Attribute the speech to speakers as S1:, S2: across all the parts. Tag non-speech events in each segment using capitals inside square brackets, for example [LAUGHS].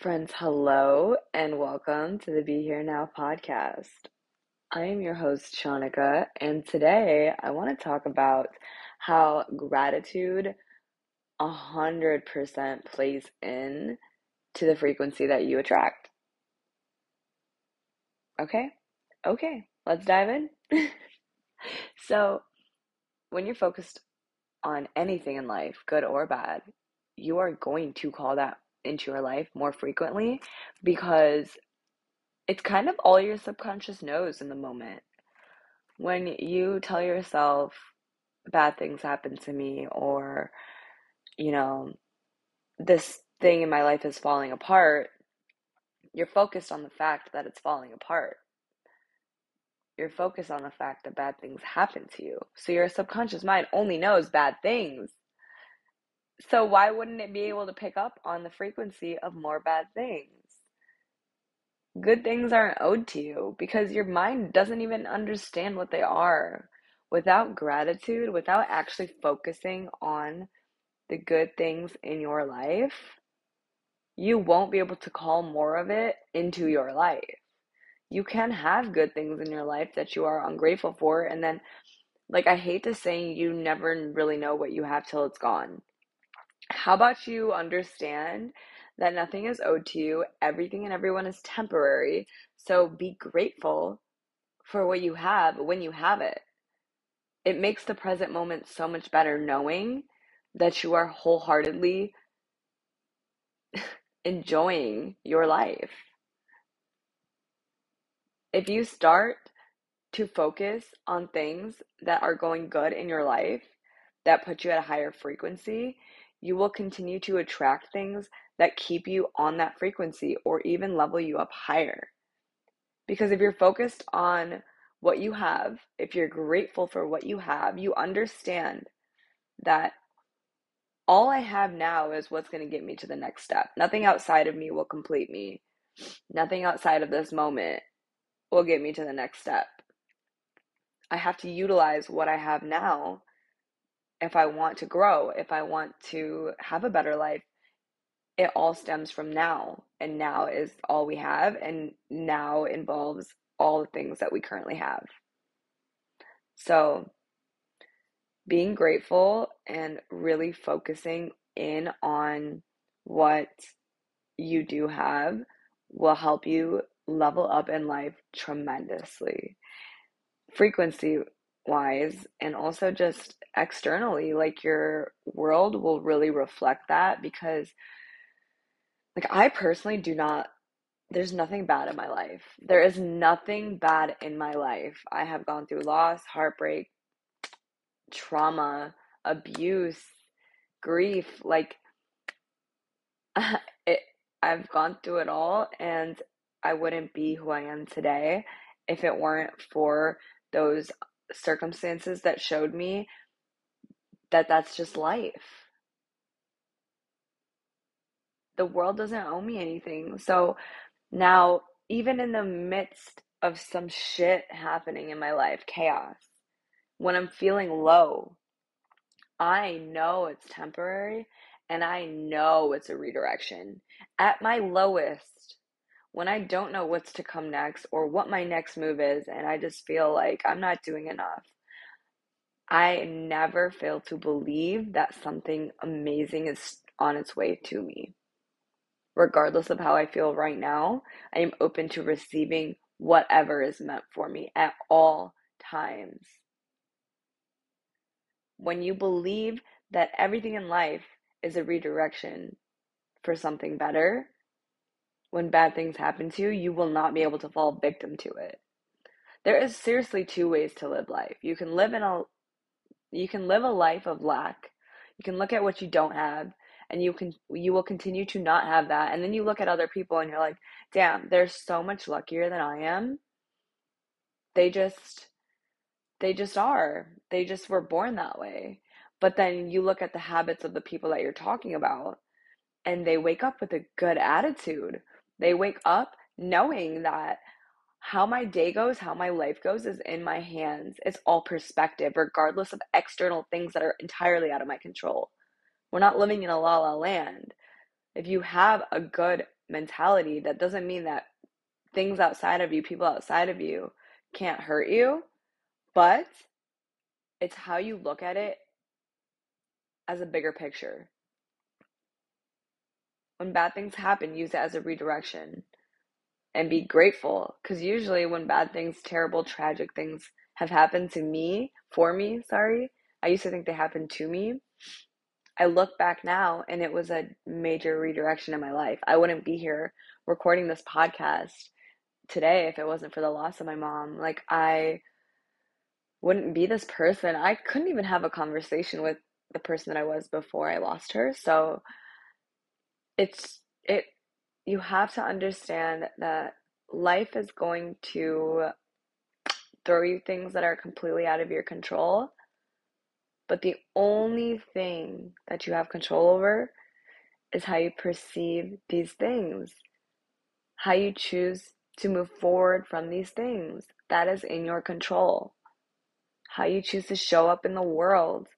S1: Friends, hello and welcome to the Be Here Now podcast. I am your host, Shanuka, and today I want to talk about how gratitude 100% plays in to the frequency that you attract. Okay? Okay, let's dive in. [LAUGHS] so, when you're focused on anything in life, good or bad, you are going to call that into your life more frequently because it's kind of all your subconscious knows in the moment. When you tell yourself, bad things happen to me, or, you know, this thing in my life is falling apart, you're focused on the fact that it's falling apart. You're focused on the fact that bad things happen to you. So your subconscious mind only knows bad things. So why wouldn't it be able to pick up on the frequency of more bad things? Good things aren't owed to you because your mind doesn't even understand what they are. Without gratitude, without actually focusing on the good things in your life, you won't be able to call more of it into your life. You can have good things in your life that you are ungrateful for, and then, like, I hate to say you never really know what you have till it's gone. How about you understand that nothing is owed to you, everything and everyone is temporary, so be grateful for what you have when you have it. It makes the present moment so much better knowing that you are wholeheartedly [LAUGHS] enjoying your life. If you start to focus on things that are going good in your life, that put you at a higher frequency, you will continue to attract things that keep you on that frequency or even level you up higher. Because if you're focused on what you have, if you're grateful for what you have, you understand that all I have now is what's going to get me to the next step. Nothing outside of me will complete me. Nothing outside of this moment will get me to the next step. I have to utilize what I have now if I want to grow, if I want to have a better life, it all stems from now. And now is all we have. And now involves all the things that we currently have. So, being grateful and really focusing in on what you do have will help you level up in life tremendously. Frequency wise and also just externally like your world will really reflect that because like I personally do not there's nothing bad in my life. There is nothing bad in my life. I have gone through loss, heartbreak, trauma, abuse, grief, like [LAUGHS] it I've gone through it all and I wouldn't be who I am today if it weren't for those circumstances that showed me that that's just life. The world doesn't owe me anything. So now, even in the midst of some shit happening in my life, chaos, when I'm feeling low, I know it's temporary and I know it's a redirection. At my lowest, when I don't know what's to come next or what my next move is, and I just feel like I'm not doing enough, I never fail to believe that something amazing is on its way to me. Regardless of how I feel right now, I am open to receiving whatever is meant for me at all times. When you believe that everything in life is a redirection for something better, when bad things happen to you, you will not be able to fall victim to it. There is seriously two ways to live life. You can live in a you can live a life of lack. You can look at what you don't have and you can you will continue to not have that and then you look at other people and you're like, "Damn, they're so much luckier than I am." They just they just are. They just were born that way. But then you look at the habits of the people that you're talking about and they wake up with a good attitude they wake up knowing that how my day goes, how my life goes is in my hands. It's all perspective, regardless of external things that are entirely out of my control. We're not living in a la la land. If you have a good mentality, that doesn't mean that things outside of you, people outside of you, can't hurt you, but it's how you look at it as a bigger picture. When bad things happen, use it as a redirection and be grateful because usually when bad things, terrible, tragic things have happened to me, for me, sorry, I used to think they happened to me. I look back now and it was a major redirection in my life. I wouldn't be here recording this podcast today if it wasn't for the loss of my mom. Like, I wouldn't be this person. I couldn't even have a conversation with the person that I was before I lost her. So it's it you have to understand that life is going to throw you things that are completely out of your control. But the only thing that you have control over is how you perceive these things, how you choose to move forward from these things. That is in your control. How you choose to show up in the world,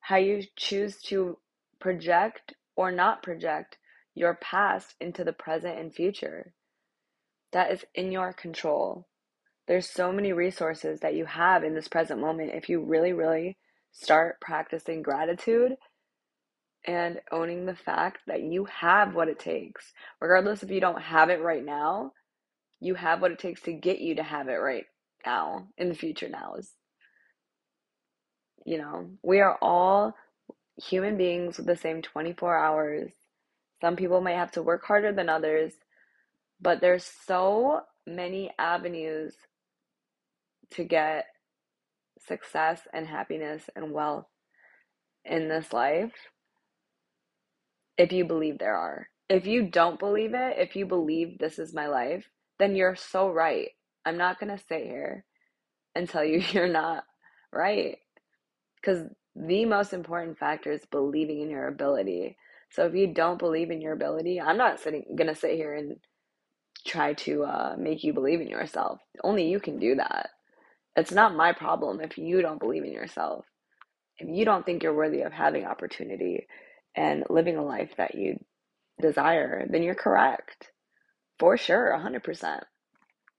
S1: how you choose to project or not project your past into the present and future. That is in your control. There's so many resources that you have in this present moment if you really, really start practicing gratitude and owning the fact that you have what it takes. Regardless if you don't have it right now, you have what it takes to get you to have it right now in the future nows. You know, we are all human beings with the same 24 hours some people might have to work harder than others, but there's so many avenues to get success and happiness and wealth in this life if you believe there are. If you don't believe it, if you believe this is my life, then you're so right. I'm not going to sit here and tell you [LAUGHS] you're not right. Because the most important factor is believing in your ability. So if you don't believe in your ability, I'm not sitting gonna sit here and try to uh, make you believe in yourself. Only you can do that. It's not my problem if you don't believe in yourself. If you don't think you're worthy of having opportunity and living a life that you desire, then you're correct. For sure, 100%.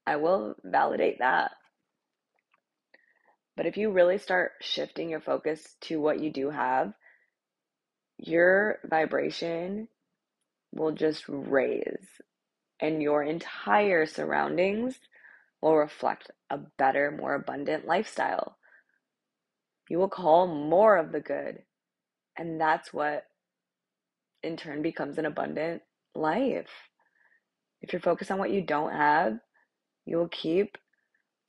S1: I will validate that. But if you really start shifting your focus to what you do have, your vibration will just raise and your entire surroundings will reflect a better, more abundant lifestyle. You will call more of the good. And that's what in turn becomes an abundant life. If you're focused on what you don't have, you will keep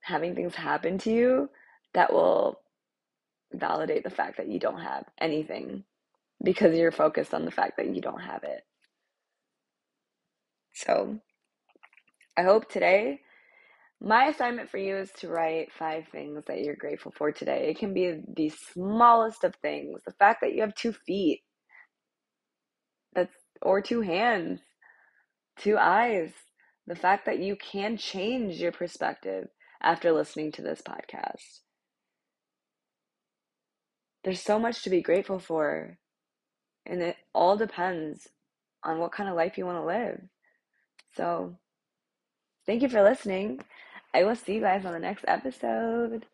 S1: having things happen to you that will validate the fact that you don't have anything because you're focused on the fact that you don't have it. So, I hope today my assignment for you is to write five things that you're grateful for today. It can be the smallest of things. The fact that you have two feet. That's or two hands, two eyes. The fact that you can change your perspective after listening to this podcast. There's so much to be grateful for. And it all depends on what kind of life you want to live. So, thank you for listening. I will see you guys on the next episode.